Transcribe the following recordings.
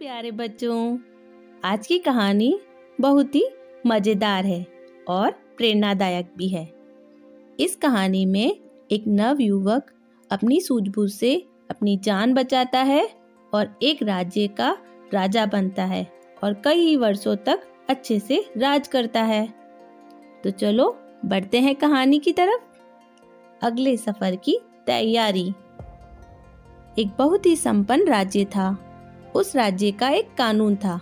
प्यारे बच्चों, आज की कहानी बहुत ही मज़ेदार है और प्रेरणादायक भी है। इस कहानी में एक नव युवक अपनी सूझबूझ से अपनी जान बचाता है और एक राज्य का राजा बनता है और कई वर्षों तक अच्छे से राज करता है। तो चलो, बढ़ते हैं कहानी की तरफ़। अगले सफ़र की तैयारी। एक बहुत ही संपन्न राज्य था। उस राज्य का एक कानून था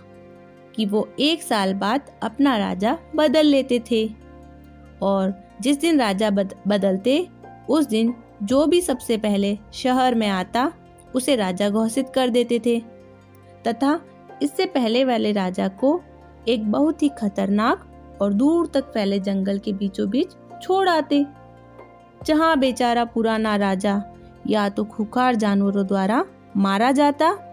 कि वो एक साल बाद अपना राजा बदल लेते थे। और जिस दिन राजा बद, बदलते उस दिन जो भी सबसे पहले शहर में आता उसे राजा घोषित कर देते थे। तथा इससे पहले वाले राजा को एक बहुत ही खतरनाक और दूर तक फैले जंगल के बीचों बीच छोड़ आते। जहाँ बेचारा पुराना राजा या तो खुखार जानवरों द्वारा मारा जाता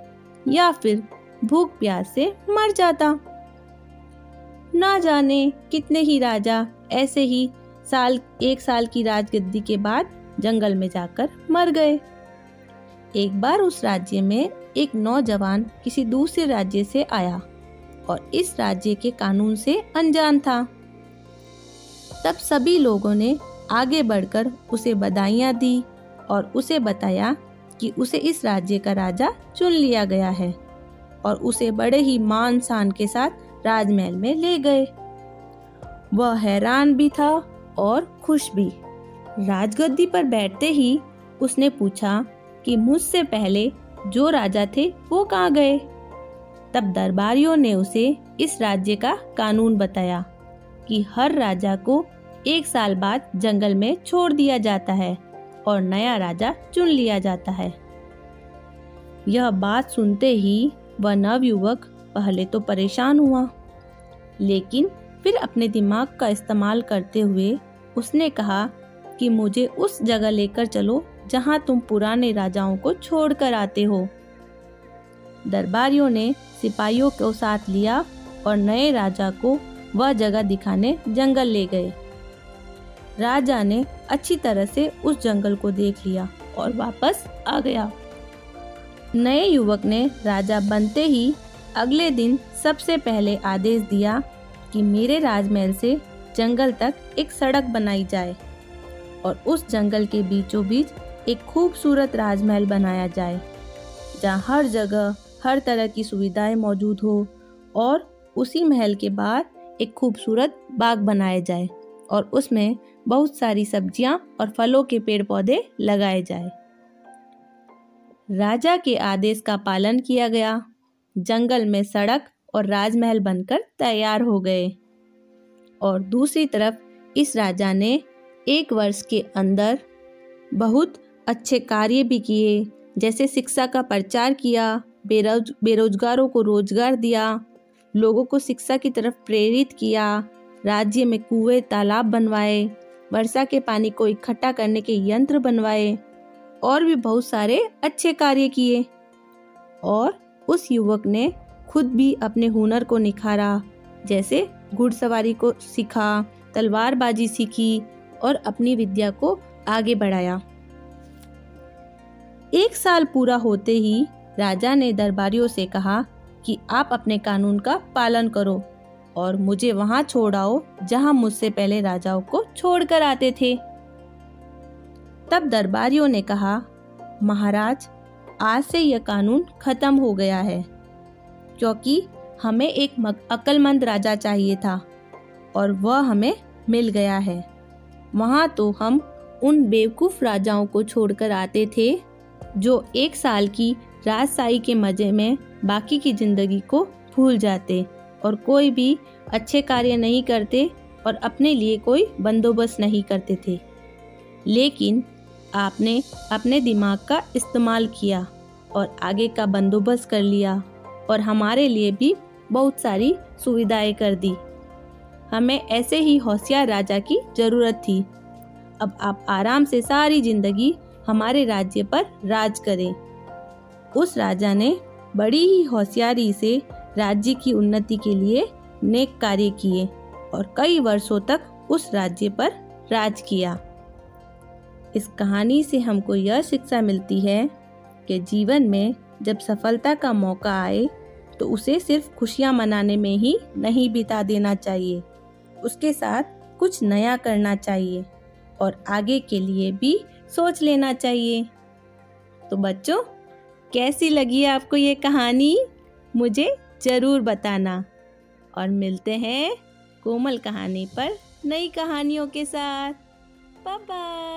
या फिर भूख प्यास से मर जाता। ना जाने कितने ही राजा ऐसे ही साल, एक साल की राजगद्दी के बाद जंगल में जाकर मर गए। एक बार उस राज्य में एक नौजवान किसी दूसरे राज्य से आया और इस राज्य के कानून से अनजान था। तब सभी लोगों ने आगे बढ़कर उसे बधाइयाँ दी और उसे बताया कि उसे इस राज्य का राजा चुन लिया गया है और उसे बड़े ही मान शान के साथ राजमहल में ले गए। वह हैरान भी था और खुश भी। राजगद्दी पर बैठते ही उसने पूछा कि मुझसे पहले जो राजा थे वो कहाँ गए? तब दरबारियों ने उसे इस राज्य का कानून बताया कि हर राजा को एक साल बाद जंगल में छोड़ दिया जाता है। और नया राजा चुन लिया जाता है। यह बात सुनते ही वह नवयुवक पहले तो परेशान हुआ, लेकिन फिर अपने दिमाग का इस्तेमाल करते हुए उसने कहा कि मुझे उस जगह लेकर चलो जहाँ तुम पुराने राजाओं को छोड़कर आते हो। दरबारियों ने सिपाहियों को साथ लिया और नए राजा को वह जगह दिखाने जंगल ले गए। राजा ने अच्छी तरह से उस जंगल को देख लिया और वापस आ गया। नए युवक ने राजा बनते ही अगले दिन सबसे पहले आदेश दिया कि मेरे राजमहल से जंगल तक एक सड़क बनाई जाए और उस जंगल के बीचों बीच एक खूबसूरत राजमहल बनाया जाए, जहाँ हर जगह हर तरह की सुविधाएँ मौजूद हो और उसी महल के बाहर एक खूबसूरत बाग बनाया जाए। और उसमें बहुत सारी सब्ज़ियाँ और फलों के पेड़ पौधे लगाए जाए। राजा के आदेश का पालन किया गया। जंगल में सड़क और राजमहल बनकर तैयार हो गए। और दूसरी तरफ़ इस राजा ने एक वर्ष के अंदर बहुत अच्छे कार्य भी किए, जैसे शिक्षा का प्रचार किया, बेरोज, बेरोजगारों को रोज़गार दिया, लोगों को शिक्षा की तरफ़ प्रेरित किया राज्य में कुएँ, तालाब बनवाए, वर्षा के पानी को इकट्ठा करने के यंत्र बनवाए, और भी बहुत सारे अच्छे कार्य किए। और उस युवक ने खुद भी अपने हुनर को निखारा, जैसे घुड़सवारी को सीखा, तलवारबाजी सीखी और अपनी विद्या को आगे बढ़ाया। एक साल पूरा होते ही राजा ने दरबारियों से कहा कि आप अपने कानून का पालन करो। और मुझे वहाँ छोड़ाओ जहाँ मुझसे पहले राजाओं को छोड़कर आते थे। तब दरबारियों ने कहा, महाराज, आज से यह कानून खत्म हो गया है, क्योंकि हमें एक अक्लमंद राजा चाहिए था, और वह हमें मिल गया है। वहाँ तो हम उन बेवकूफ़ राजाओं को छोड़कर आते थे, जो एक साल की राजशाही के मज़े में बाकी की ज़िंदगी को भूल जाते। और कोई भी अच्छे कार्य नहीं करते और अपने लिए कोई बंदोबस्त नहीं करते थे। लेकिन आपने अपने दिमाग का इस्तेमाल किया और आगे का बंदोबस्त कर लिया और हमारे लिए भी बहुत सारी सुविधाएँ कर दी। हमें ऐसे ही होशियार राजा की ज़रूरत थी। अब आप आराम से सारी ज़िंदगी हमारे राज्य पर राज करें। उस राजा ने बड़ी ही होशियारी से राज्य की उन्नति के लिए नेक कार्य किए और कई वर्षों तक उस राज्य पर राज किया। इस कहानी से हमको यह शिक्षा मिलती है कि जीवन में जब सफलता का मौका आए तो उसे सिर्फ़ खुशियाँ मनाने में ही नहीं बिता देना चाहिए। उसके साथ कुछ नया करना चाहिए और आगे के लिए भी सोच लेना चाहिए। तो बच्चों, कैसी लगी आपको ये कहानी? मुझे ज़रूर बताना। और मिलते हैं कोमल कहानी पर नई कहानियों के साथ। बाय